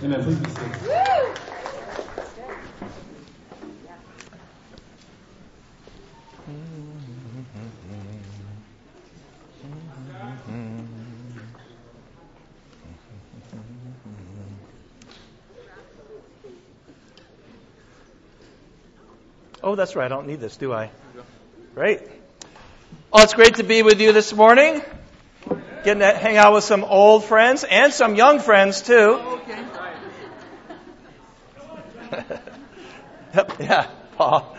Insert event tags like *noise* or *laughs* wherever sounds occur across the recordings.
Amen. Please be seated. Oh, that's right. I don't need this, do I? Great. Oh, it's great to be with you this morning. Getting to hang out with some old friends and some young friends too. Yep, *laughs* yeah, Paul.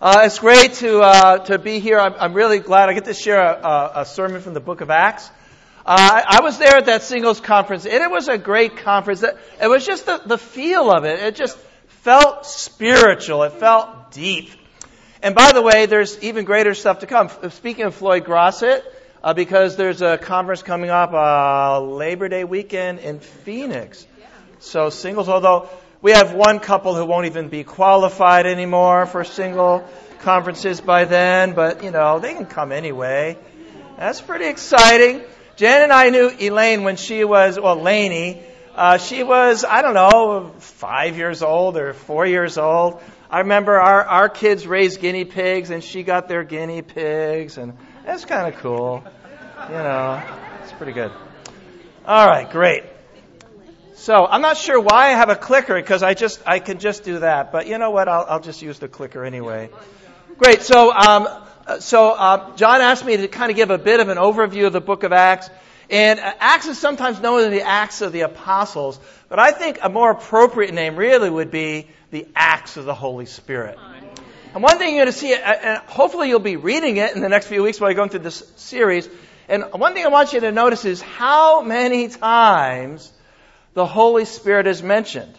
Uh, it's great to uh, to be here. I'm, I'm, really glad I get to share a, a sermon from the Book of Acts. Uh, I, I, was there at that singles conference, and it was a great conference. It, it was just the, the feel of it. It just felt spiritual. It felt deep. And by the way, there's even greater stuff to come. Speaking of Floyd Grossett, uh, because there's a conference coming up uh, Labor Day weekend in Phoenix. So singles, although we have one couple who won't even be qualified anymore for single conferences by then, but you know, they can come anyway. That's pretty exciting. Jen and I knew Elaine when she was, well, Laney, uh, she was, I don't know, five years old or four years old. I remember our, our kids raised guinea pigs and she got their guinea pigs and that's kind of cool. You know, it's pretty good. All right, great. So I'm not sure why I have a clicker because I just I can just do that. But you know what? I'll, I'll just use the clicker anyway. Great. So um, so uh, John asked me to kind of give a bit of an overview of the Book of Acts. And Acts is sometimes known as the Acts of the Apostles, but I think a more appropriate name really would be the Acts of the Holy Spirit. And one thing you're going to see, and hopefully you'll be reading it in the next few weeks while you're going through this series. And one thing I want you to notice is how many times the Holy Spirit is mentioned.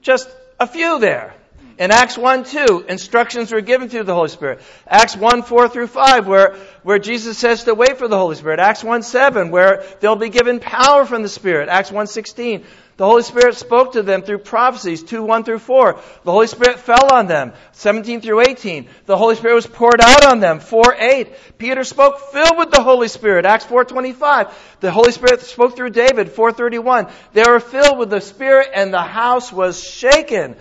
Just a few there. In Acts 1, 2, instructions were given through the Holy Spirit. Acts 1, 4 through 5, where, where Jesus says to wait for the Holy Spirit. Acts 1, 7, where they'll be given power from the Spirit. Acts 1, 16, the Holy Spirit spoke to them through prophecies, 2, 1 through 4. The Holy Spirit fell on them, 17 through 18. The Holy Spirit was poured out on them, 4, 8. Peter spoke filled with the Holy Spirit, Acts 4, 25. The Holy Spirit spoke through David, 4, 31. They were filled with the Spirit and the house was shaken.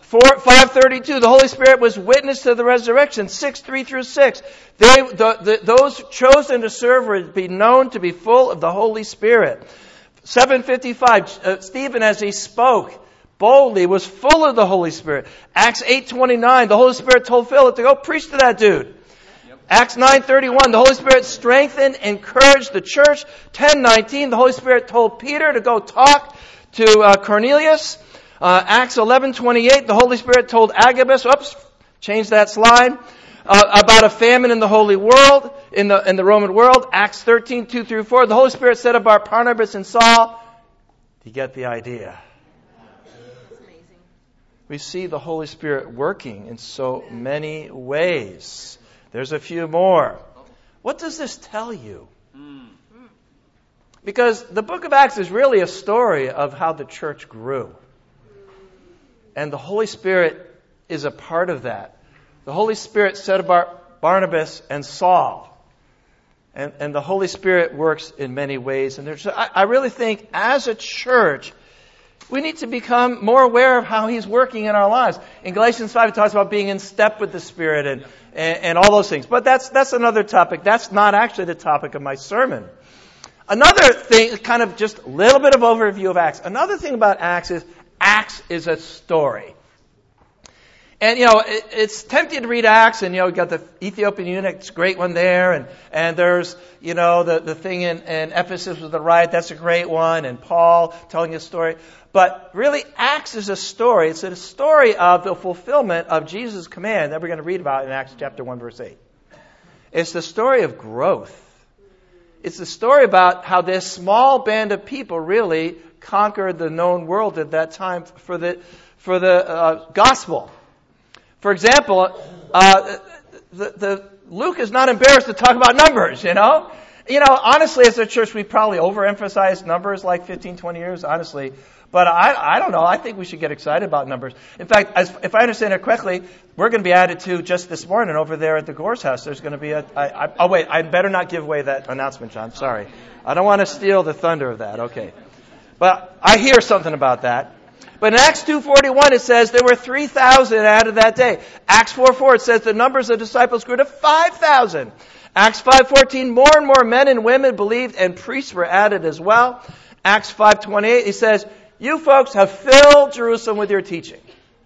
4, 532, the Holy Spirit was witness to the resurrection. 6, 3 through 6. They, the, the, those chosen to serve would be known to be full of the Holy Spirit. 755, uh, Stephen as he spoke boldly was full of the Holy Spirit. Acts 8.29, the Holy Spirit told Philip to go preach to that dude. Yep. Acts 9.31, the Holy Spirit strengthened, encouraged the church. 10.19, the Holy Spirit told Peter to go talk to uh, Cornelius. Uh, Acts 11:28, the Holy Spirit told Agabus, oops, change that slide, uh, about a famine in the holy world, in the, in the Roman world. Acts 13, 2 through 4, the Holy Spirit said about Barnabas and Saul, you get the idea. We see the Holy Spirit working in so many ways. There's a few more. What does this tell you? Because the book of Acts is really a story of how the church grew. And the Holy Spirit is a part of that. The Holy Spirit said about Barnabas and Saul. And, and the Holy Spirit works in many ways. And there's, I, I really think as a church, we need to become more aware of how He's working in our lives. In Galatians 5, it talks about being in step with the Spirit and, and, and, all those things. But that's, that's another topic. That's not actually the topic of my sermon. Another thing, kind of just a little bit of overview of Acts. Another thing about Acts is Acts is a story. And, you know, it, it's tempting to read Acts, and, you know, you got the Ethiopian eunuch, it's a great one there, and, and there's, you know, the, the thing in, in Ephesus with the riot, that's a great one, and Paul telling his story. But really, Acts is a story. It's a story of the fulfillment of Jesus' command that we're going to read about in Acts chapter 1, verse 8. It's the story of growth. It's the story about how this small band of people really conquered the known world at that time for the, for the uh, gospel. For example, uh, the, the, Luke is not embarrassed to talk about numbers, you know? You know, honestly, as a church, we probably overemphasize numbers like 15, 20 years, honestly. But I, I don't know. I think we should get excited about numbers. In fact, as, if I understand it correctly, we're going to be added to just this morning over there at the Gores house. There's going to be a. I, I, oh wait, I better not give away that announcement, John. Sorry, I don't want to steal the thunder of that. Okay. But I hear something about that. But in Acts 2.41 it says there were 3,000 added that day. Acts 4.4 it says the numbers of disciples grew to 5,000. Acts 5.14 more and more men and women believed and priests were added as well. Acts 5.28 he says, you folks have filled Jerusalem with your teaching.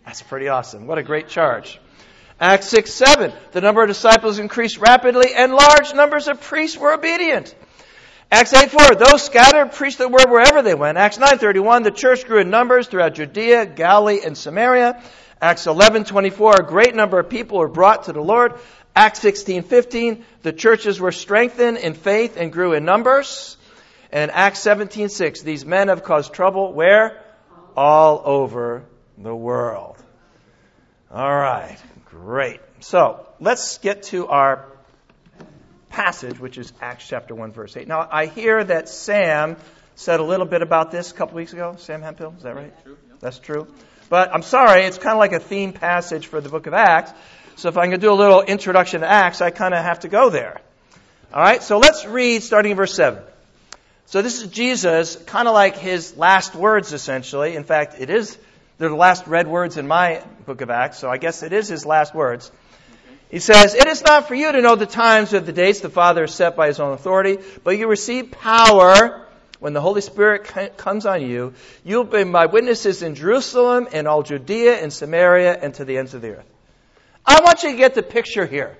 That's pretty awesome. What a great charge. Acts 6, 7, the number of disciples increased rapidly and large numbers of priests were obedient. Acts 8, 4, those scattered preached the word wherever they went. Acts 9, 31, the church grew in numbers throughout Judea, Galilee, and Samaria. Acts 11, 24, a great number of people were brought to the Lord. Acts 16, 15, the churches were strengthened in faith and grew in numbers. And Acts 17, 6, these men have caused trouble where? All over the world. All right. Great. So let's get to our passage, which is Acts chapter 1, verse 8. Now, I hear that Sam said a little bit about this a couple weeks ago. Sam Hemphill, is that right? True, That's true. But I'm sorry, it's kind of like a theme passage for the book of Acts. So if I'm going to do a little introduction to Acts, I kind of have to go there. All right, so let's read starting in verse 7. So this is Jesus, kind of like his last words, essentially. In fact, it is they're the last red words in my book of Acts, so I guess it is his last words. He says, It is not for you to know the times or the dates the Father has set by his own authority, but you receive power when the Holy Spirit comes on you. You'll be my witnesses in Jerusalem and all Judea and Samaria and to the ends of the earth. I want you to get the picture here.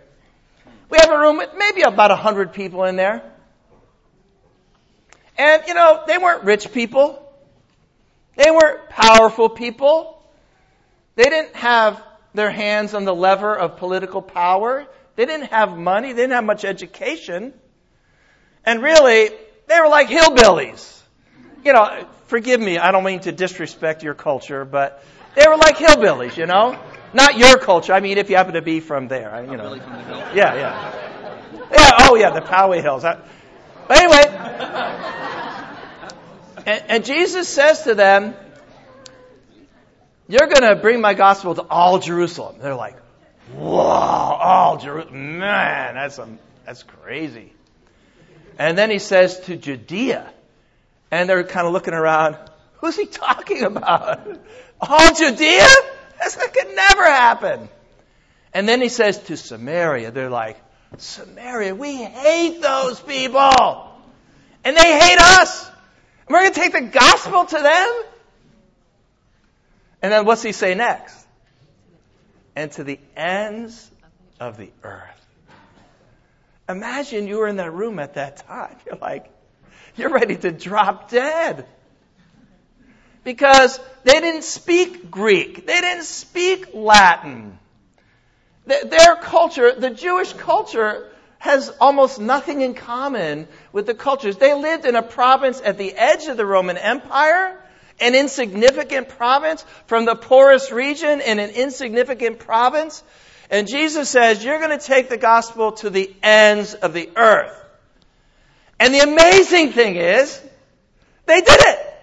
We have a room with maybe about a hundred people in there. And, you know, they weren't rich people. They weren't powerful people. They didn't have their hands on the lever of political power. They didn't have money. They didn't have much education. And really, they were like hillbillies. You know, forgive me, I don't mean to disrespect your culture, but they were like hillbillies, you know? Not your culture. I mean, if you happen to be from there, you know. Yeah, yeah. Yeah, oh yeah, the Poway Hills. But anyway, and, and Jesus says to them, You're going to bring my gospel to all Jerusalem. They're like, Whoa, all Jerusalem. Man, that's, a, that's crazy. And then he says to Judea. And they're kind of looking around. Who's he talking about? All Judea? That could never happen. And then he says to Samaria. They're like, Samaria, we hate those people. And they hate us. And we're going to take the gospel to them? And then what's he say next? And to the ends of the earth. Imagine you were in that room at that time. *laughs* You're like, you're ready to drop dead. Because they didn't speak Greek. They didn't speak Latin. Their culture, the Jewish culture, has almost nothing in common with the cultures. They lived in a province at the edge of the Roman Empire, an insignificant province from the poorest region in an insignificant province. And Jesus says, you're going to take the gospel to the ends of the earth. And the amazing thing is, they did it.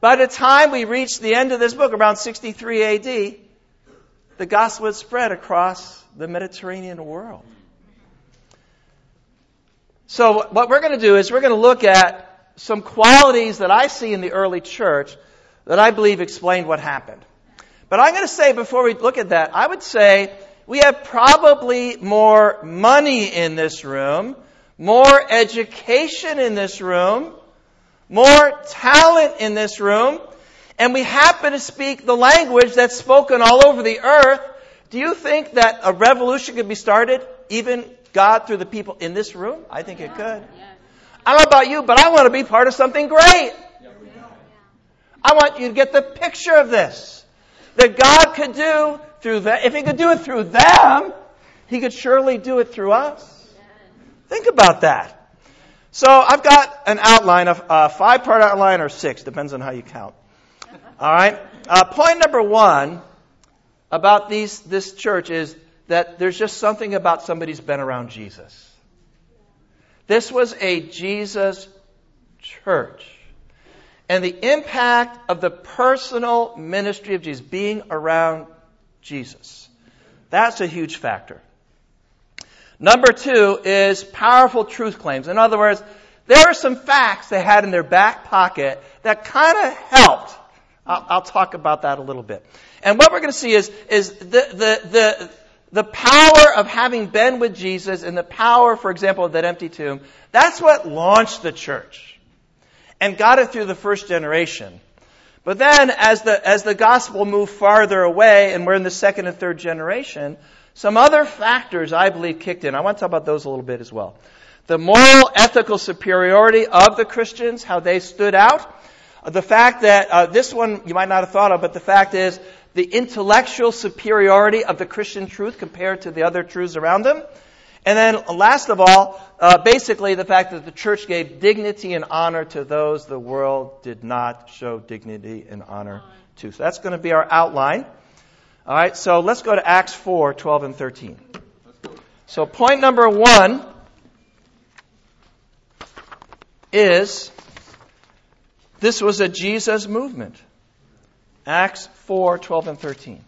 By the time we reach the end of this book, around 63 AD, the gospel had spread across the Mediterranean world. So what we're going to do is we're going to look at some qualities that I see in the early church that I believe explained what happened. But I'm going to say before we look at that, I would say we have probably more money in this room, more education in this room, more talent in this room, and we happen to speak the language that's spoken all over the earth do you think that a revolution could be started, even God through the people in this room? I think it could. I don't know about you, but I want to be part of something great. I want you to get the picture of this. That God could do through them. If He could do it through them, He could surely do it through us. Think about that. So I've got an outline of a uh, five part outline or six, depends on how you count. All right. Uh, point number one about these, this church is that there's just something about somebody who's been around Jesus. This was a Jesus church. And the impact of the personal ministry of Jesus, being around Jesus, that's a huge factor. Number two is powerful truth claims. In other words, there are some facts they had in their back pocket that kind of helped. I'll, I'll, talk about that a little bit. And what we're going to see is, is the, the, the, the power of having been with Jesus and the power, for example, of that empty tomb. That's what launched the church and got it through the first generation. But then as the, as the gospel moved farther away and we're in the second and third generation, some other factors I believe kicked in. I want to talk about those a little bit as well. The moral, ethical superiority of the Christians, how they stood out. The fact that, uh, this one you might not have thought of, but the fact is the intellectual superiority of the Christian truth compared to the other truths around them. And then last of all, uh, basically the fact that the church gave dignity and honor to those the world did not show dignity and honor to. So that's going to be our outline. All right, so let's go to Acts 4, 12 and 13. So point number one is this was a Jesus movement. Acts 4, 12 and 13.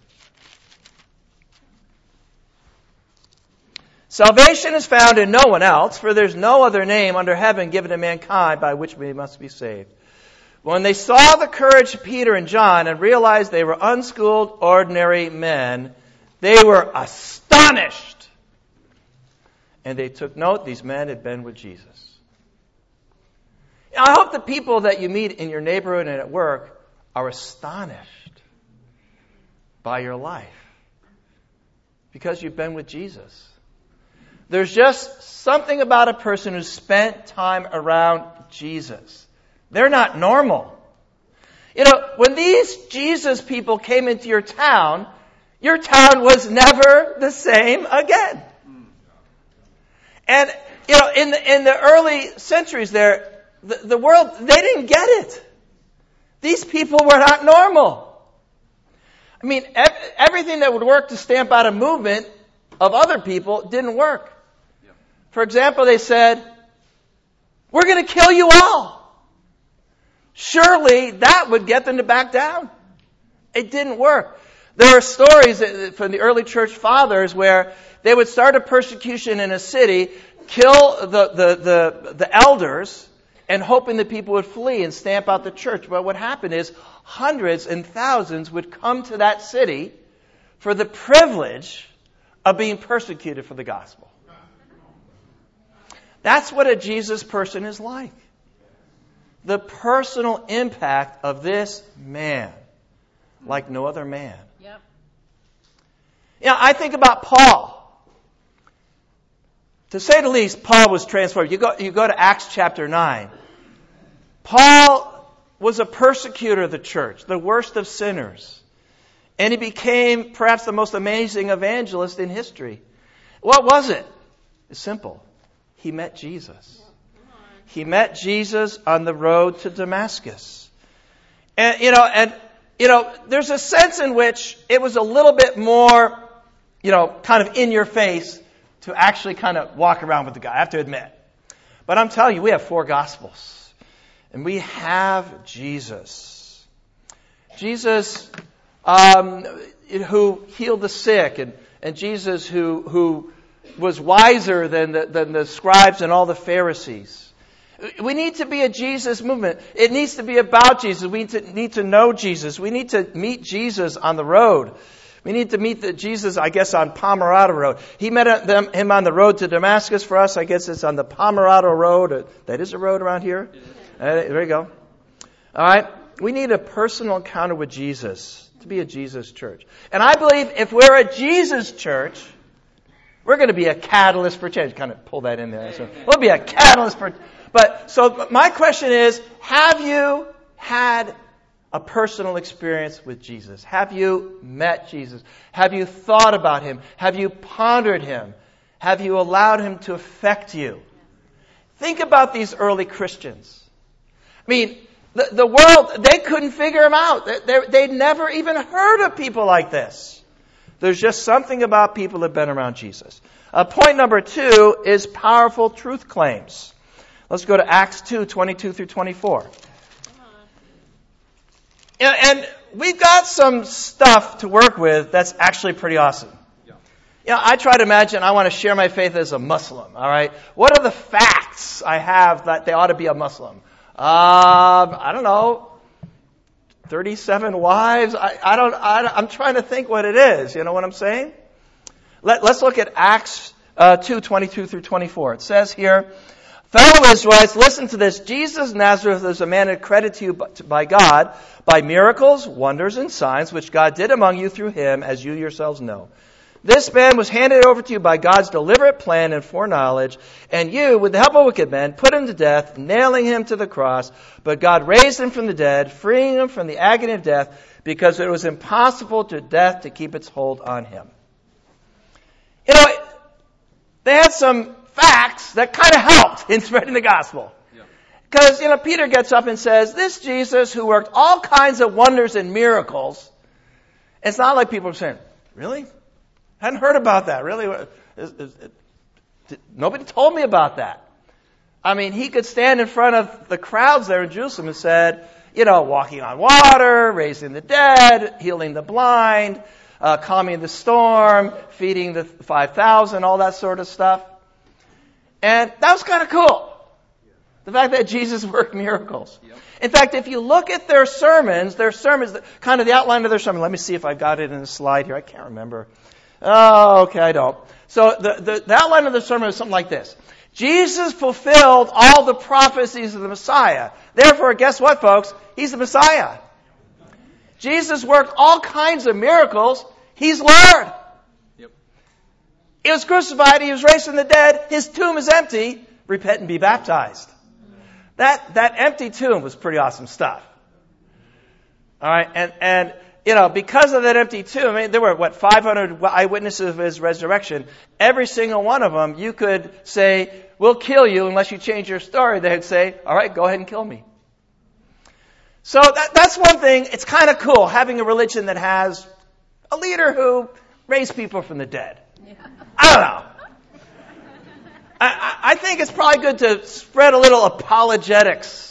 Salvation is found in no one else, for there's no other name under heaven given to mankind by which we must be saved. When they saw the courage of Peter and John and realized they were unschooled, ordinary men, they were astonished. And they took note these men had been with Jesus. I hope the people that you meet in your neighborhood and at work are astonished by your life because you've been with Jesus. There's just something about a person who's spent time around Jesus. They're not normal. You know, when these Jesus people came into your town, your town was never the same again. And, you know, in the, in the early centuries there, the, the world, they didn't get it. These people were not normal. I mean, everything that would work to stamp out a movement of other people didn't work. For example, they said, we're going to kill you all. Surely that would get them to back down. It didn't work. There are stories from the early church fathers where they would start a persecution in a city, kill the, the, the, the elders, and hoping that people would flee and stamp out the church. But what happened is hundreds and thousands would come to that city for the privilege of being persecuted for the gospel. That's what a Jesus person is like. The personal impact of this man, like no other man. Yep. You know, I think about Paul. To say the least, Paul was transformed. You go, you go to Acts chapter 9. Paul was a persecutor of the church, the worst of sinners. And he became perhaps the most amazing evangelist in history. What was it? It's simple. He met Jesus. He met Jesus on the road to Damascus. And, you know, and, you know, there's a sense in which it was a little bit more, you know, kind of in your face to actually kind of walk around with the guy, I have to admit. But I'm telling you, we have four gospels. And we have Jesus. Jesus um, who healed the sick, and, and Jesus who, who was wiser than the, than the scribes and all the Pharisees. We need to be a Jesus movement. It needs to be about Jesus. We need to, need to know Jesus. We need to meet Jesus on the road. We need to meet the Jesus, I guess, on Pomerado Road. He met them, him on the road to Damascus for us. I guess it's on the Pomerado Road. That is a road around here. Uh, there you go. All right. We need a personal encounter with Jesus to be a Jesus church. And I believe if we're a Jesus church, we're going to be a catalyst for change. Kind of pull that in there. So we'll be a catalyst for. But so my question is: Have you had a personal experience with Jesus? Have you met Jesus? Have you thought about him? Have you pondered him? Have you allowed him to affect you? Think about these early Christians. I mean, the, the world, they couldn't figure them out. They, they'd never even heard of people like this. There's just something about people that have been around Jesus. Uh, point number two is powerful truth claims. Let's go to Acts 2, 22 through 24. And, and we've got some stuff to work with that's actually pretty awesome. Yeah. you know, I try to imagine I want to share my faith as a Muslim, all right? What are the facts I have that they ought to be a Muslim? Um, I don't know. 37 wives? I, I don't, I, I'm trying to think what it is. You know what I'm saying? Let, us look at Acts uh, 2, 22 through 24. It says here, Fellow Israelites, listen to this. Jesus Nazareth is a man accredited to you by God by miracles, wonders, and signs which God did among you through him, as you yourselves know. This man was handed over to you by God's deliberate plan and foreknowledge, and you, with the help of wicked men, put him to death, nailing him to the cross. But God raised him from the dead, freeing him from the agony of death, because it was impossible to death to keep its hold on him. You know, they had some facts that kind of helped in spreading the gospel. Because, you know, Peter gets up and says, this Jesus who worked all kinds of wonders and miracles, it's not like people are saying, really? Hadn't heard about that. Really? Is, is, did, nobody told me about that. I mean, he could stand in front of the crowds there in Jerusalem and said, you know, walking on water, raising the dead, healing the blind, uh, calming the storm, feeding the 5,000, all that sort of stuff. And that was kind of cool. The fact that Jesus *laughs* worked miracles. Yep. In fact, if you look at their sermons, their sermons, kind of the outline of their sermon, let me see if I've got it in a slide here. I can't remember. Oh, okay, I don't. So the, the, the outline of the sermon is something like this. Jesus fulfilled all the prophecies of the Messiah. Therefore, guess what, folks? He's the Messiah. Jesus worked all kinds of miracles. He's Lord. He was crucified. He was raised from the dead. His tomb is empty. Repent and be baptized. That, that empty tomb was pretty awesome stuff. All right. And, and you know, because of that empty tomb, I mean, there were, what, 500 eyewitnesses of his resurrection. Every single one of them, you could say, we'll kill you unless you change your story. They'd say, all right, go ahead and kill me. So that, that's one thing. It's kind of cool having a religion that has a leader who raised people from the dead. Yeah. I don't know. I, I think it's probably good to spread a little apologetics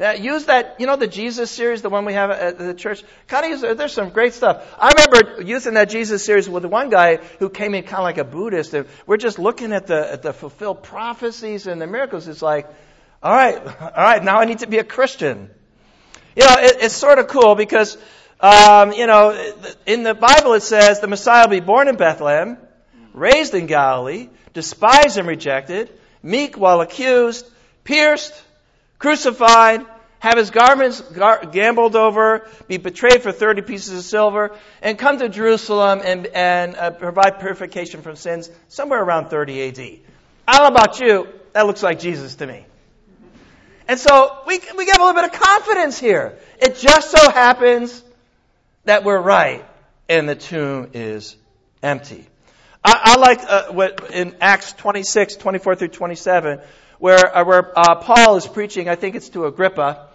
uh, use that, you know, the Jesus series, the one we have at the church. Kind of use, there's some great stuff. I remember using that Jesus series with one guy who came in kind of like a Buddhist. And we're just looking at the, at the fulfilled prophecies and the miracles. It's like, all right, *laughs* all right, now I need to be a Christian. You know, it, it's sort of cool because, um, you know, in the Bible it says the Messiah will be born in Bethlehem, raised in Galilee, despised and rejected, meek while accused, pierced, crucified, have his garments gar- gambled over, be betrayed for 30 pieces of silver, and come to Jerusalem and, and uh, provide purification from sins somewhere around 30 AD. I don't know about you, that looks like Jesus to me. And so we, we get a little bit of confidence here. It just so happens that we're right and the tomb is empty. I, I like uh, what in Acts 26, 24 through 27, where, uh, where uh, Paul is preaching, I think it's to Agrippa,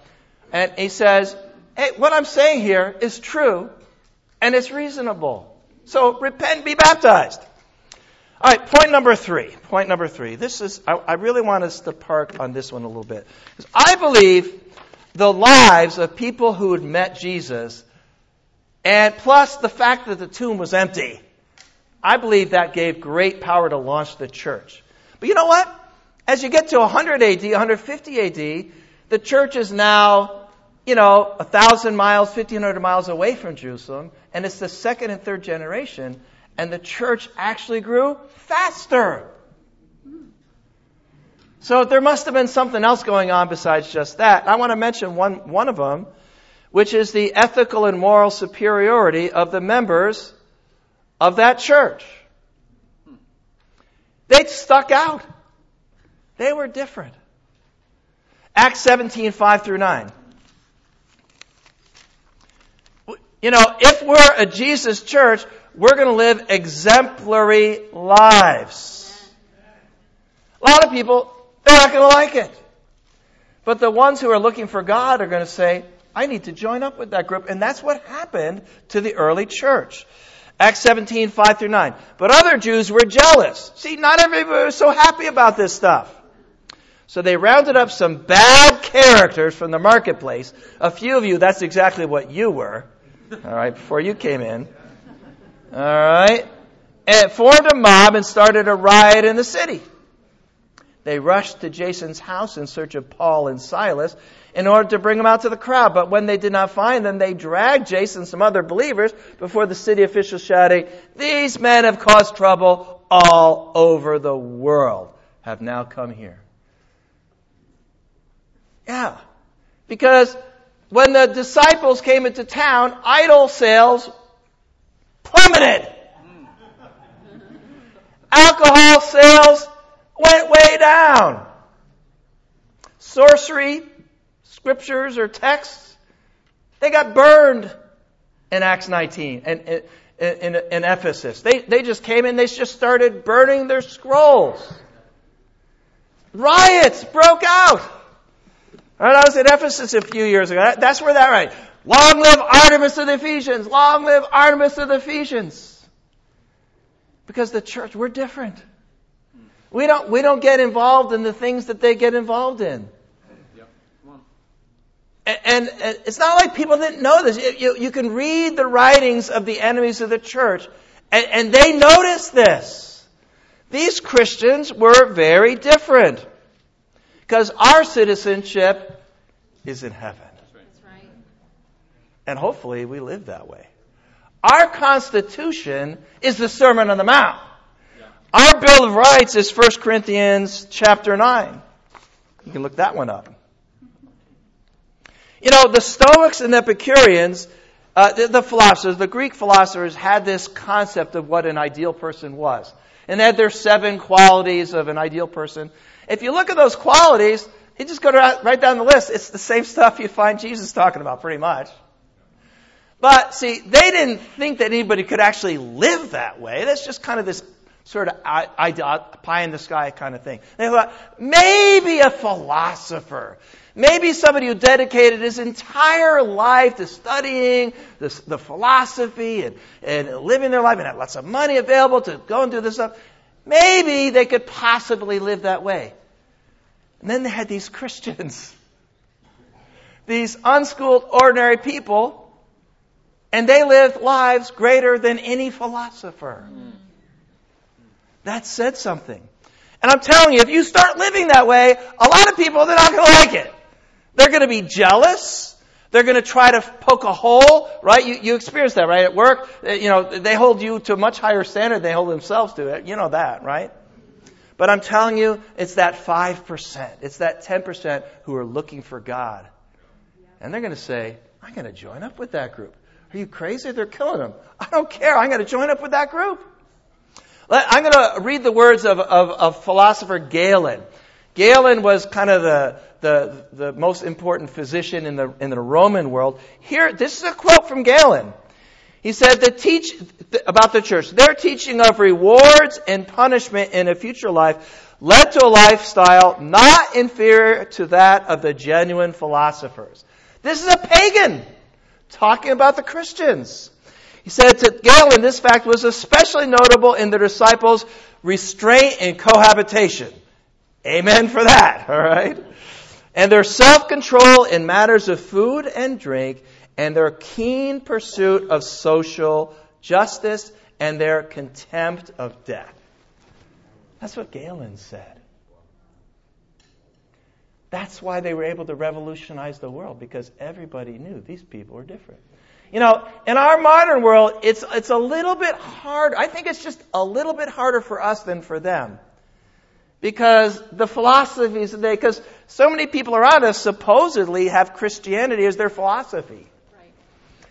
and he says, Hey, what I'm saying here is true and it's reasonable. So repent, be baptized. All right, point number three. Point number three. This is, I, I really want us to park on this one a little bit. Because I believe the lives of people who had met Jesus, and plus the fact that the tomb was empty, I believe that gave great power to launch the church. But you know what? As you get to 100 AD, 150 AD, the church is now, you know, a thousand miles, 1500 miles away from Jerusalem, and it's the second and third generation, and the church actually grew faster. So there must have been something else going on besides just that. I want to mention one, one of them, which is the ethical and moral superiority of the members of that church. They stuck out. They were different. Acts 17, 5 through 9. You know, if we're a Jesus church, we're going to live exemplary lives. A lot of people, they're not going to like it. But the ones who are looking for God are going to say, I need to join up with that group. And that's what happened to the early church. Acts 17, 5 through 9. But other Jews were jealous. See, not everybody was so happy about this stuff. So they rounded up some bad characters from the marketplace. A few of you, that's exactly what you were. All right, before you came in. All right. and formed a mob and started a riot in the city. They rushed to Jason's house in search of Paul and Silas in order to bring them out to the crowd. But when they did not find them, they dragged Jason and some other believers before the city officials shouting, These men have caused trouble all over the world, have now come here. Yeah. Because when the disciples came into town, idol sales plummeted. Hmm. Alcohol sales went way down. Sorcery, scriptures or texts, they got burned in Acts 19 and in, in, in, Ephesus. They, they just came in, they just started burning their scrolls. Riots broke out. Right, I was in Ephesus a few years ago. That's where that right. Long live Artemis of the Ephesians. Long live Artemis of the Ephesians. Because the church, we're different. We don't, we don't get involved in the things that they get involved in. And, and, it's not like people didn't know this. You, you, can read the writings of the enemies of the church, and, and they noticed this. These Christians were very different. Because our citizenship is in heaven. And hopefully we live that way. Our Constitution is the Sermon on the Mount. Our Bill of Rights is 1 Corinthians chapter 9. You can look that one up. You know, the Stoics and the Epicureans, uh, the, the, philosophers, the Greek philosophers had this concept of what an ideal person was. And they had their seven qualities of an ideal person. If you look at those qualities, you just go to, right down the list. It's the same stuff you find Jesus talking about, pretty much. But see, they didn't think that anybody could actually live that way. That's just kind of this sort of uh, pie in the sky kind of thing. They thought maybe a philosopher, maybe somebody who dedicated his entire life to studying the philosophy and, and living their life and had lots of money available to go and do this stuff. Maybe they could possibly live that way. And then they had these *laughs* Christians, these unschooled, ordinary people and they lived lives greater than any philosopher. Hmm. That said something. And I'm telling you, if you start living that way, a lot of people, they're not going to like it. They're going to be jealous. They're going to try to poke a hole, right? You, you experience that, right? At work, uh, you know, they hold you to a much higher standard than they hold themselves to it. You know that, right? But I'm telling you, it's that 5%. It's that 10% who are looking for God. And they're going to say, I'm going to join up with that group. Are you crazy? They're killing them. I don't care. I'm going to join up with that group. I'm going to read the words of, of, of philosopher Galen. Galen was kind of the, the, the most important physician in the, in the Roman world. Here, this is a quote from Galen. He said the teach about the church. Their teaching of rewards and punishment in a future life led to a lifestyle not inferior to that of the genuine philosophers. This is a pagan talking about the Christians. He said to Galen, this fact was especially notable in the disciples' restraint and cohabitation. Amen for that, *laughs* alright? And their self-control in matters of food and drink, and their keen pursuit of social justice, and their contempt of death. That's what Galen said. That's why they were able to revolutionize the world because everybody knew these people were different. You know, in our modern world, it's, it's a little bit hard. I think it's just a little bit harder for us than for them. Because the philosophies today, because so many people around us supposedly have Christianity as their philosophy. Right.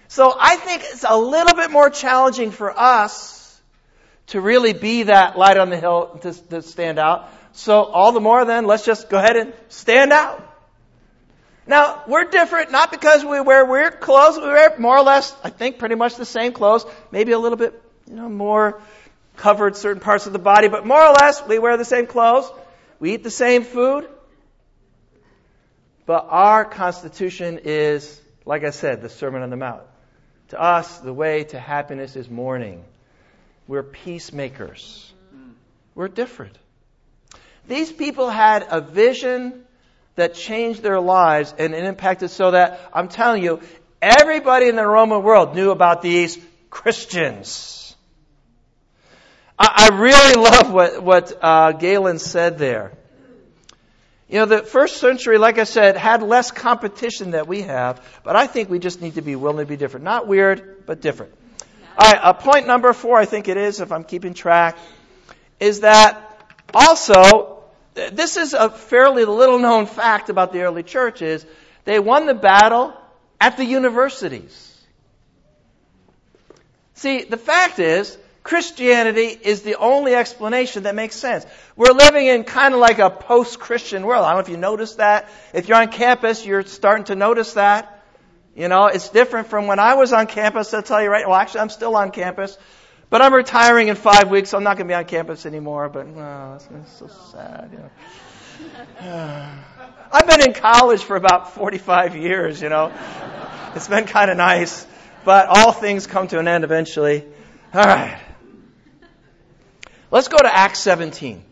So I think it's a little bit more challenging for us to really be that light on the hill to, to stand out so all the more then, let's just go ahead and stand out. Now, we're different not because we wear weird clothes. We wear more or less, I think, pretty much the same clothes. Maybe a little bit, you know, more covered certain parts of the body, but more or less, we wear the same clothes. We eat the same food. But our constitution is, like I said, the Sermon on the Mount. To us, the way to happiness is mourning. We're peacemakers. We're different. These people had a vision that changed their lives and it impacted so that, I'm telling you, everybody in the Roman world knew about these Christians. I, I really *laughs* love what, what uh, Galen said there. You know, the first century, like I said, had less competition that we have, but I think we just need to be willing to be different. Not weird, but different. All right, uh, point number four, I think it is, if I'm keeping track, is that also, this is a fairly little known fact about the early churches. They won the battle at the universities. See, the fact is, Christianity is the only explanation that makes sense. We're living in kind of like a post-Christian world. I don't know if you notice that. If you're on campus, you're starting to notice that. You know, it's different from when I was on campus. I'll tell you right. Well, actually, I'm still on campus, but I'm retiring in five weeks, so I'm not going to be on campus anymore. But well, that's, so sad. You know. *sighs* I've been in college for about 45 years. You know, it's been kind of nice. But all things come to an end eventually. All right. Let's go to Acts 17.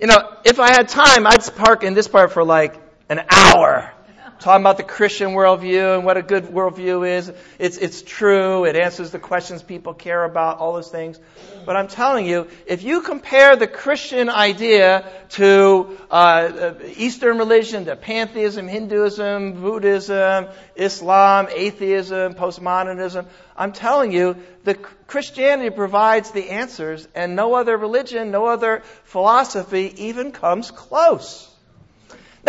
You know, if I had time, I'd park in this part for like an hour talking about the Christian worldview and what a good worldview is. It's, it's true. It answers the questions people care about, all those things. But I'm telling you, if you compare the Christian idea to uh, Eastern religion, to pantheism, Hinduism, Buddhism, Islam, atheism, postmodernism, I'm telling you, the Christianity provides the answers, and no other religion, no other philosophy even comes close.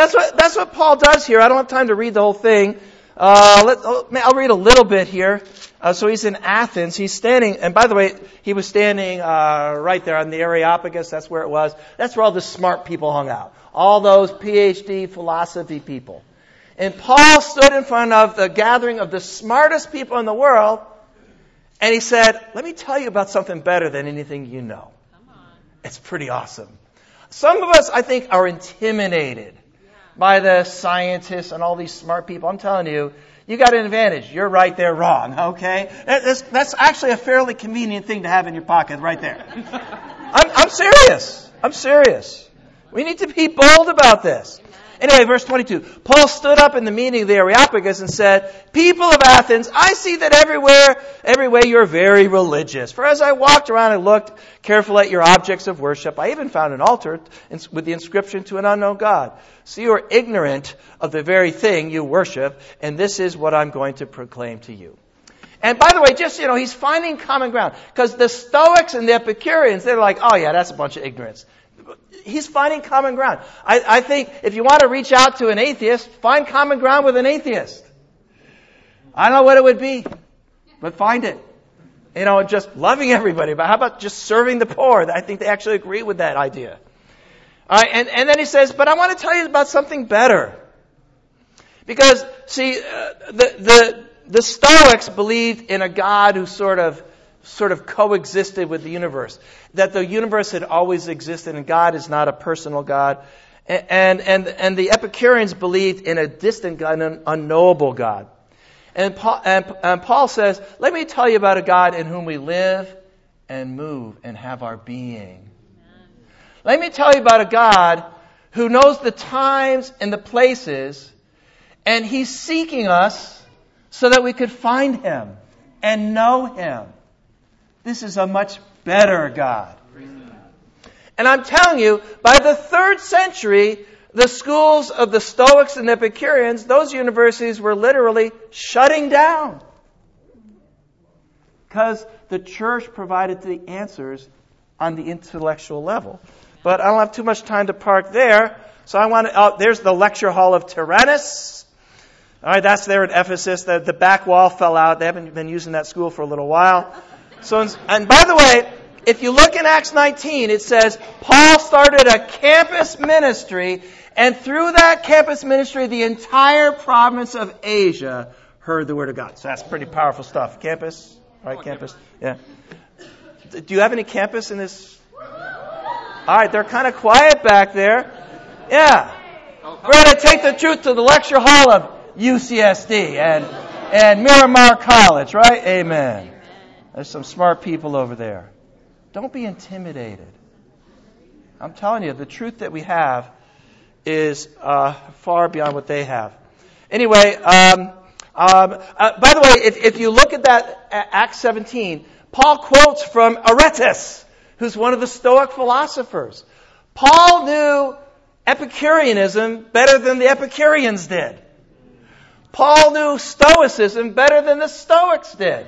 That's what, that's what Paul does here. I don't have time to read the whole thing. Uh, let, oh, I'll read a little bit here. Uh, so he's in Athens. He's standing, and by the way, he was standing uh, right there on the Areopagus. That's where it was. That's where all the smart people hung out. All those PhD philosophy people. And Paul stood in front of the gathering of the smartest people in the world, and he said, "Let me tell you about something better than anything you know." It's pretty awesome. Some of us, I think, are intimidated by the scientists and all these smart people. I'm telling you, you got an advantage. You're right they're wrong, okay? That's, that's actually a fairly convenient thing to have in your pocket right there. I'm, I'm serious. I'm serious. We need to be bold about this. Anyway, verse 22. Paul stood up in the meeting of the Areopagus and said, People of Athens, I see that everywhere, every way you're very religious. For as I walked around and looked careful at your objects of worship, I even found an altar with the inscription to an unknown God. So you are ignorant of the very thing you worship, and this is what I'm going to proclaim to you. And by the way, just, you know, he's finding common ground. Because the Stoics and the Epicureans, they're like, oh yeah, that's a bunch of ignorance he's finding common ground. I, I think if you want to reach out to an atheist, find common ground with an atheist. I don't know what it would be, but find it. You know, just loving everybody. But how about just serving the poor? I think they actually agree with that idea. All right, and, and then he says, but I want to tell you about something better. Because, see, uh, the, the, the Stoics believed in a God who sort of sort of coexisted with the universe. That the universe had always existed and God is not a personal God. And, and, and the Epicureans believed in a distant God, an unknowable God. And Paul, and, and Paul says, let me tell you about a God in whom we live and move and have our being. Let me tell you about a God who knows the times and the places, and He's seeking us so that we could find Him and know Him. This is a much better God. And I'm telling you, by the third century, the schools of the Stoics and Epicureans, those universities were literally shutting down. Because the church provided the answers on the intellectual level. But I don't have too much time to park there. So I want to, oh, there's the lecture hall of Tyrannus. All right, that's there at Ephesus. The, the back wall fell out. They haven't been using that school for a little while. So, and by the way, if you look in Acts 19, it says Paul started a campus ministry, and through that campus ministry, the entire province of Asia heard the word of God. So that's pretty powerful stuff. Campus, right? Campus, yeah. Do you have any campus in this? All right, they're kind of quiet back there. Yeah, we're going to take the truth to the lecture hall of UCSD and and Miramar College, right? Amen. There's some smart people over there. Don't be intimidated. I'm telling you, the truth that we have is uh, far beyond what they have. Anyway, um, um, uh, by the way, if, if you look at that Acts 17, Paul quotes from Aratus, who's one of the Stoic philosophers. Paul knew Epicureanism better than the Epicureans did. Paul knew Stoicism better than the Stoics did.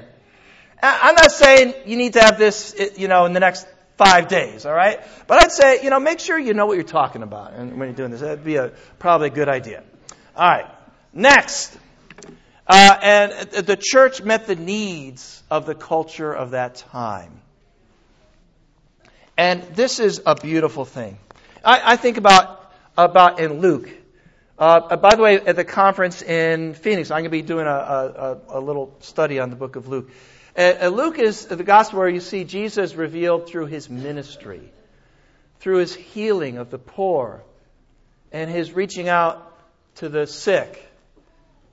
I'm not saying you need to have this, you know, in the next five days, all right? But I'd say, you know, make sure you know what you're talking about and when you're doing this. That'd be a, probably a good idea. All right. Next. Uh, and the church met the needs of the culture of that time. And this is a beautiful thing. I, I think about, about in Luke. Uh, by the way, at the conference in Phoenix, I'm going to be doing a, a, a little study on the book of Luke. Uh, Luke is the gospel where you see Jesus revealed through his ministry, through his healing of the poor, and his reaching out to the sick,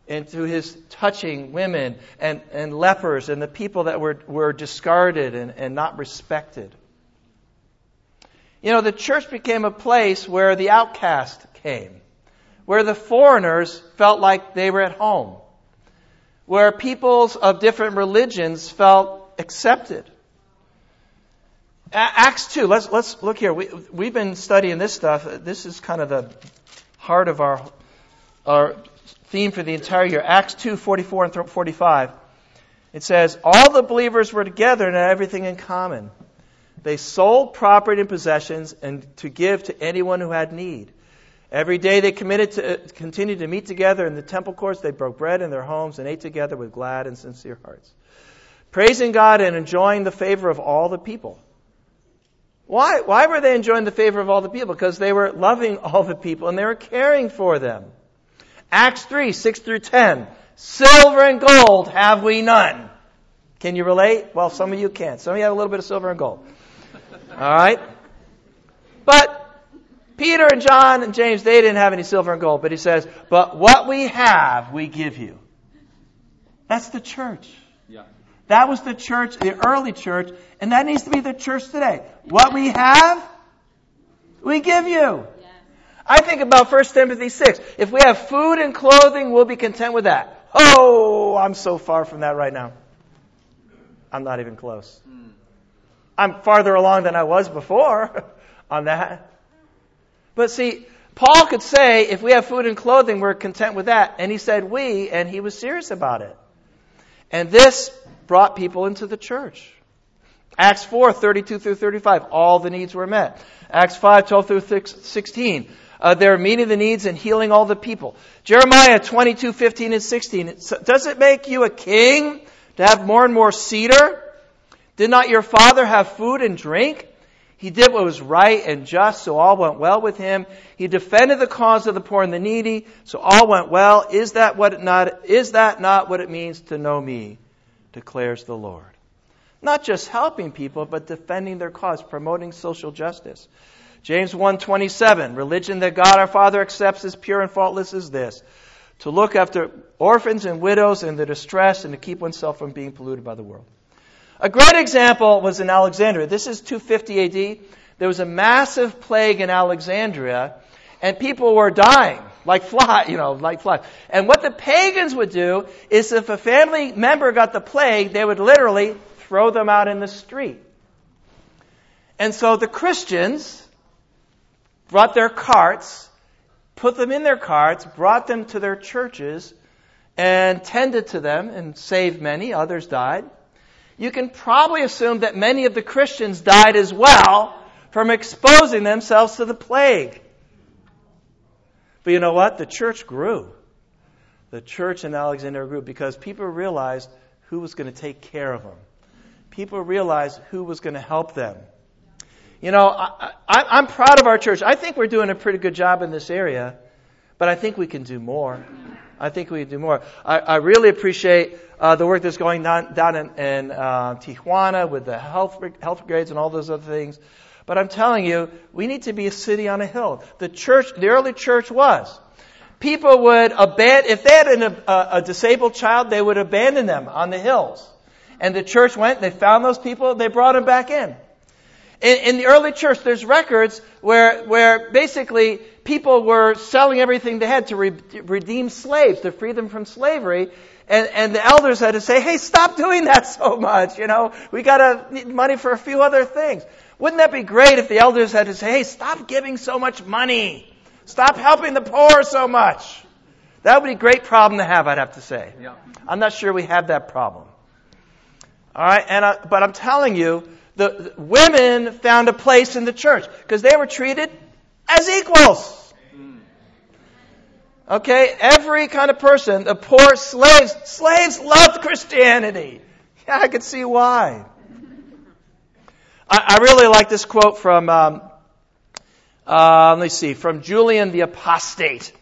and through his touching women and, and lepers and the people that were, were discarded and, and not respected. You know, the church became a place where the outcast came, where the foreigners felt like they were at home where peoples of different religions felt accepted. Acts 2, let's, let's look here. We, we've been studying this stuff. This is kind of the heart of our, our theme for the entire year. Acts 2, 44 and 45. It says, All the believers were together and had everything in common. They sold property and possessions and to give to anyone who had need. Every day they committed to, uh, continued to meet together in the temple courts. They broke bread in their homes and ate together with glad and sincere hearts, praising God and enjoying the favor of all the people. Why, why were they enjoying the favor of all the people? Because they were loving *laughs* all the people and they were caring for them. Acts 3, 6 through 10. Silver and gold have we none. Can you relate? Well, some of you can't. Some of you have a little bit of silver and gold. All right? But Peter and John and James, they didn't have any silver and gold, but he says, but what we have, we give you. That's the church. Yeah. That was the church, the early church, and that needs to be the church today. What we have, we give you. I think about 1 Timothy 6. If we have food and clothing, we'll be content with that. Oh, I'm so far from that right now. I'm not even close. Hmm. I'm farther along than I was before *laughs* on that. But see, Paul could say, if we have food and clothing, we're content with that. And he said we, and he was serious about it. And this brought people into the church. Acts 4, 32 through 35, all the needs were met. Acts 5, 12 through 16, uh, they're meeting the needs and healing all the people. Jeremiah 22, 15 and 16, does it make you a king to have more and more cedar? Did not your father have food and drink? He did what was right and just, so all went well with him. He defended the cause of the poor and the needy, so all went well. Is that what not, is that not what it means to know me? declares the Lord. Not just helping people, but defending their cause, promoting social justice. James 1:27, religion that God our Father accepts as pure and faultless is this: to look after orphans and widows and the distressed and to keep oneself from being polluted by the world. A great example was in Alexandria. This is 250 AD. There was a massive plague in Alexandria, and people were dying like flies, you know, like flies. And what the pagans would do is if a family member got the plague, they would literally throw them out in the street. And so the Christians brought their carts, put them in their carts, brought them to their churches, and tended to them and saved many. Others died you can probably assume that many of the Christians died as well from exposing themselves to the plague. But you know what? The church grew. The church in Alexandria grew because people realized who was going to take care of them. People realized who was going to help them. You know, I, am proud of our church. I think we're doing a pretty good job in this area, but I think we can do more. I think we do more. I, I really appreciate uh, the work that's going on down in, in uh, Tijuana with the health health grades and all those other things. But I'm telling you, we need to be a city on a hill. The church, the early church was. People would abandon, if they had an, a, a disabled child, they would abandon them on the hills. And the church went, they found those people, they brought them back in. In, in the early church, there's records where, where basically people were selling everything they had to re- redeem slaves, to free them from slavery. And, and the elders had to say, hey, stop doing that so much. You know, we got to need money for a few other things. Wouldn't that be great if the elders had to say, hey, stop giving so much money. Stop helping the poor so much. That would be a great problem to have, I'd have to say. Yeah. I'm not sure we have that problem. All right, and uh, but I'm telling you, the, women found a place in the church because they were treated as equals. Okay, every kind of person, the poor slaves, slaves loved Christianity. Yeah, I could see why. I, I really like this quote from, um, uh, let me see, from Julian the Apostate.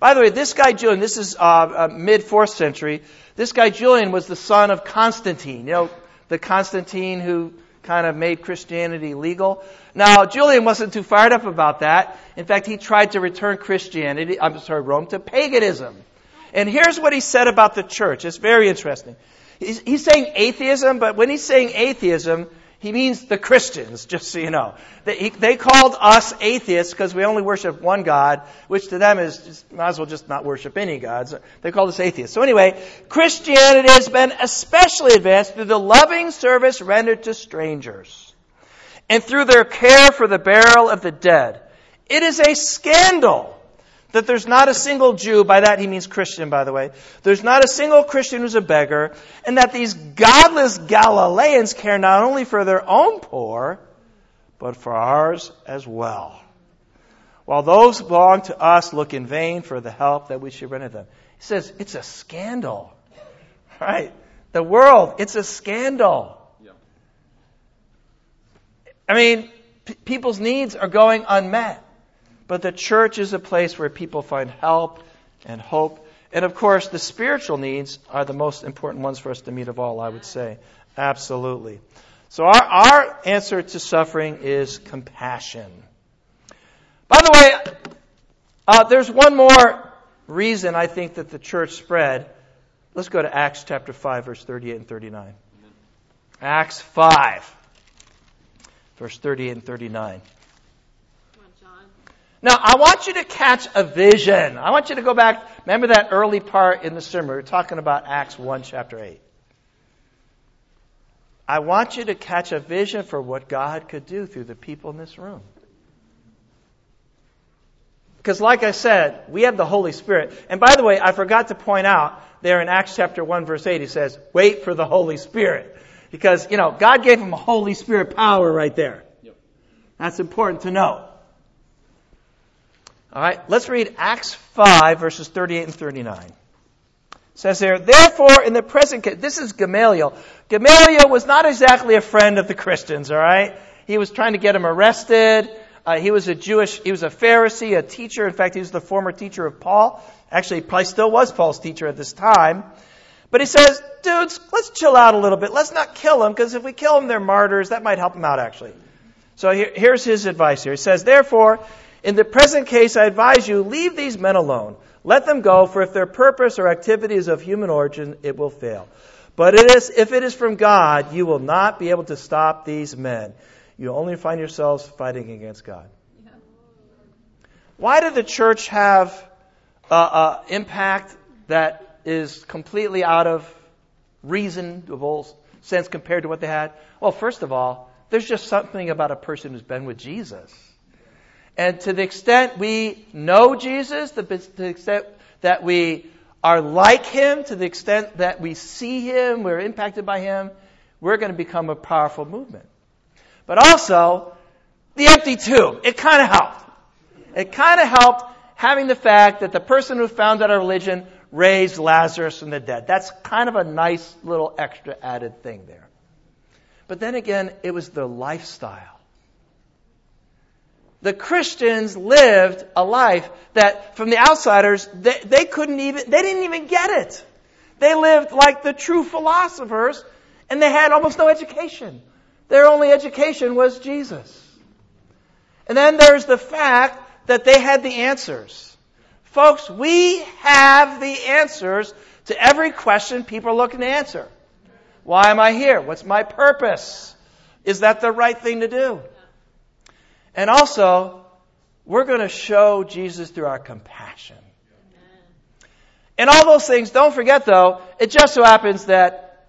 By the way, this guy Julian, this is uh, uh, mid fourth century. This guy Julian was the son of Constantine. You know, the Constantine who kind of made Christianity legal. Now, Julian wasn't too fired up about that. In fact, he tried to return Christianity, I'm sorry, Rome to paganism. And here's what he said about the church. It's very interesting. He's, he's saying atheism, but when he's saying atheism, he means the Christians, just so you know. They, they called us atheists because we only worship one God, which to them is, just, might as well just not worship any gods. They called us atheists. So anyway, Christianity has been especially advanced through the loving service rendered to strangers and through their care for the burial of the dead. It is a scandal that there's not a single Jew, by that he means Christian, by the way, there's not a single Christian who's a beggar, and that these godless Galileans care not only for their own poor, but for ours as well. While those who belong to us look in vain for the help that we should render them. He says, it's a scandal. Right? The world, it's a scandal. Yeah. I mean, p- people's needs are going unmet. But the church is a place where people find help and hope. And of course, the spiritual needs are the most important ones for us to meet of all, I would say. Absolutely. So our, our answer to suffering is compassion. By the way, uh, there's one more reason I think that the church spread. Let's go to Acts chapter 5, verse 38 and 39. Acts 5, verse 38 and 39. Now, I want you to catch a vision. I want you to go back. Remember that early part in the sermon? We were talking about Acts 1, chapter 8. I want you to catch a vision for what God could do through the people in this room. Because, like I said, we have the Holy Spirit. And by the way, I forgot to point out there in Acts chapter 1, verse 8, he says, wait for the Holy Spirit. Because, you know, God gave him a Holy Spirit power right there. Yep. That's important to know. All right, let's read Acts 5, verses 38 and 39. It says there, therefore, in the present case, this is Gamaliel. Gamaliel was not exactly a friend of the Christians, all right? He was trying to get them arrested. Uh, he was a Jewish, he was a Pharisee, a teacher. In fact, he was the former teacher of Paul. Actually, probably still was Paul's teacher at this time. But he says, dudes, let's chill out a little bit. Let's not kill them, because if we kill them, they're martyrs. That might help them out, actually. So here, here's his advice here. He says, therefore, in the present case, I advise you, leave these men alone. Let them go, for if their purpose or activity is of human origin, it will fail. But it is, if it is from God, you will not be able to stop these men. You only find yourselves fighting against God. Why did the church have an impact that is completely out of reasonable sense compared to what they had? Well, first of all, there's just something about a person who's been with Jesus. And to the extent we know Jesus, to the extent that we are like Him, to the extent that we see Him, we're impacted by Him, we're going to become a powerful movement. But also, the empty tomb. It kind of helped. It kind of helped having the fact that the person who founded our religion raised Lazarus from the dead. That's kind of a nice little extra added thing there. But then again, it was the lifestyle the Christians lived a life that from the outsiders, they, they couldn't even, they didn't even get it. They lived like the true philosophers and they had almost no education. Their only education was Jesus. And then there's the fact that they had the answers. Folks, we have the answers to every question people are looking to answer. Why am I here? What's my purpose? Is that the right thing to do? And also, we're going to show Jesus through our compassion. And all those things, don't forget though, it just so happens that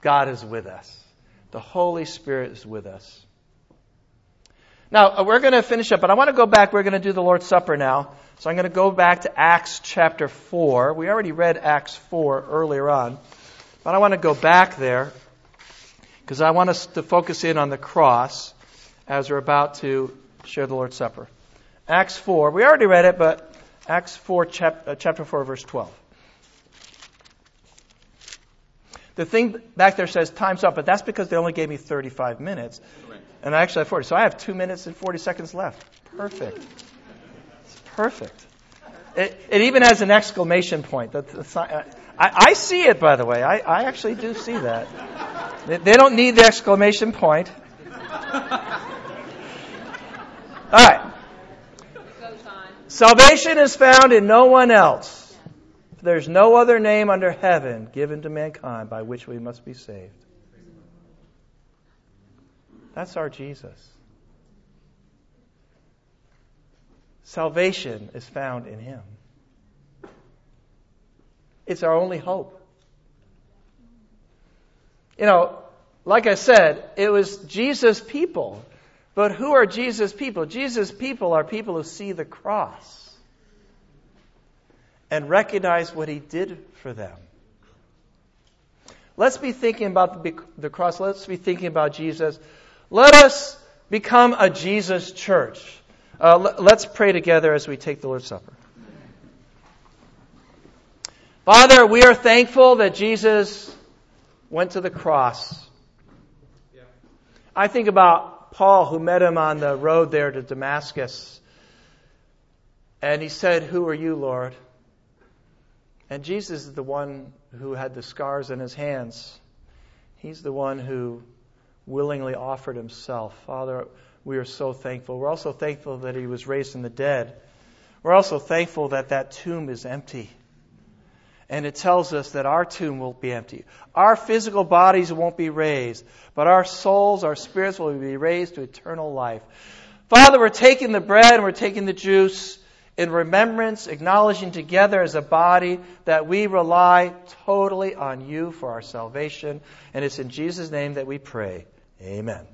God is with us. The Holy Spirit is with us. Now, uh, we're going to finish up, but I want to go back. We're going to do the Lord's Supper now. So I'm going to go back to Acts chapter 4. We already read Acts 4 earlier on, but I want to go back there because I want us to focus in on the cross as we're about to share the Lord's Supper. Acts 4. We already read it, but Acts 4, chap- uh, chapter 4, verse 12. The thing back there says time's up, but that's because they only gave me 35 minutes. And I actually have 40. So I have 2 minutes and 40 seconds left. Perfect. It's perfect. It, it even has an exclamation point. I, I, see it, by the way. I, I actually do see that. They, they don't need the exclamation point. All right. Salvation is found in no one else. There's no other name under heaven given to mankind by which we must be saved. That's our Jesus. Salvation is found in Him. It's our only hope. You know, like I said, it was Jesus' people. But who are Jesus' people? Jesus' people are people who see the cross and recognize what He did for them. Let's be thinking about the, cross. Let's be thinking about Jesus. Let us become a Jesus church. Uh, let's pray together as we take the Lord's Supper. Father, we are thankful that Jesus went to the cross. I think about Paul, who met him on the road there to Damascus. And he said, Who are you, Lord? And Jesus is the one who had the scars in his hands. He's the one who willingly offered himself. Father, we are so thankful. We're also thankful that he was raised from the dead. We're also thankful that that tomb is empty. And it tells us that our tomb will be empty. Our physical bodies won't be raised, but our souls, our spirits will be raised to eternal life. Father, we're taking the bread and we're taking the juice in remembrance, acknowledging together as a body that we rely totally on you for our salvation. And it's in Jesus' name that we pray. Amen.